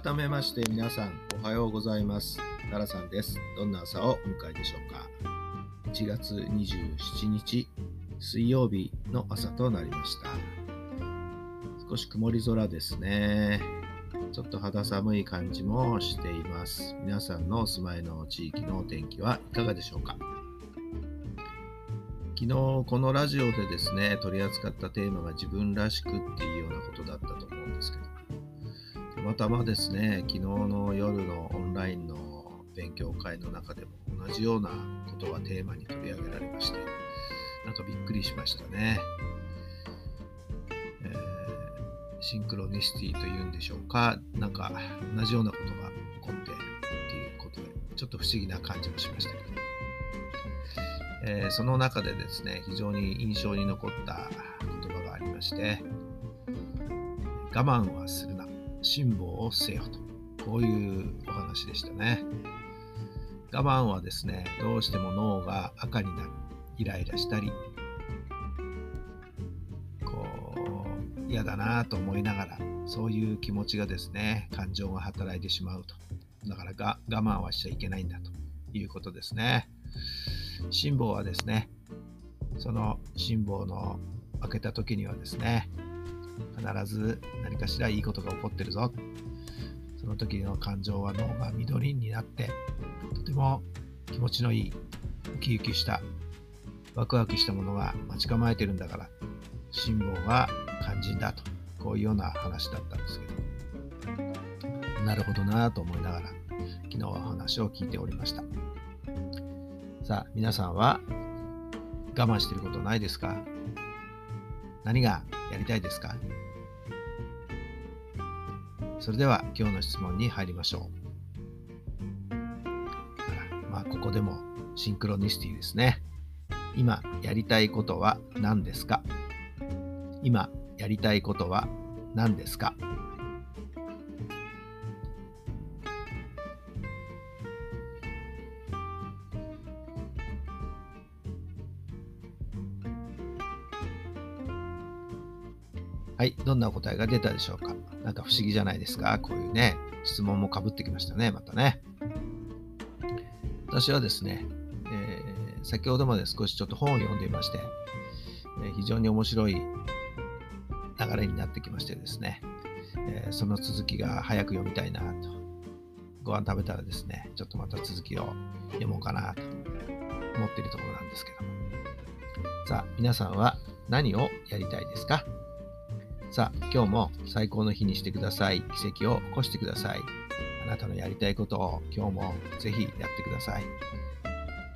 改めまして皆さんおはようございます。奈良さんです。どんな朝をお迎えでしょうか。1月27日水曜日の朝となりました。少し曇り空ですね。ちょっと肌寒い感じもしています。皆さんのお住まいの地域のお天気はいかがでしょうか。昨日このラジオでですね取り扱ったテーマが自分らしくっていうようなことだったと思うんですけどまたまですね昨日の夜のオンラインの勉強会の中でも同じようなことがテーマに取り上げられましてなんかびっくりしましたね、えー、シンクロニシティというんでしょうかなんか同じようなことが起こってっていうことでちょっと不思議な感じもしましたけど。えー、その中でですね、非常に印象に残った言葉がありまして、我慢はする、辛抱をせよと、こういうお話でしたね。我慢はですね、どうしても脳が赤になる、イライラしたり、こう、嫌だなと思いながら、そういう気持ちがですね、感情が働いてしまうと。だからが我慢はしちゃいけないんだということですね。辛抱はですね、その辛抱の開けた時にはですね、必ず何かしらいいことが起こってるぞ。その時の感情は脳が緑になって、とても気持ちのいい、ウキウキした、ワクワクしたものが待ち構えてるんだから、辛抱が肝心だと、こういうような話だったんですけど、なるほどなぁと思いながら、昨日は話を聞いておりました。さあ、皆さんは我慢してることないですか？何がやりたいですか？それでは今日の質問に入りましょう。まあ、ここでもシンクロニシティですね。今やりたいことは何ですか？今やりたいことは何ですか？はい、どんな答えが出たでしょうか？なんか不思議じゃないですか？こういうね、質問もかぶってきましたね、またね。私はですね、えー、先ほどまで少しちょっと本を読んでいまして、えー、非常に面白い流れになってきましてですね、えー、その続きが早く読みたいなと。ご飯食べたらですね、ちょっとまた続きを読もうかなと思っているところなんですけども。さあ、皆さんは何をやりたいですか？さあ、今日も最高の日にしてください。奇跡を起こしてください。あなたのやりたいことを今日もぜひやってください。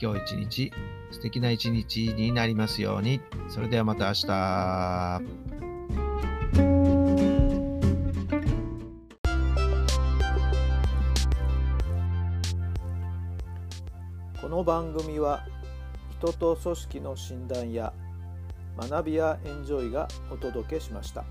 今日一日、素敵な一日になりますように。それではまた明日。この番組は人と組織の診断や学びやエンジョイがお届けしました。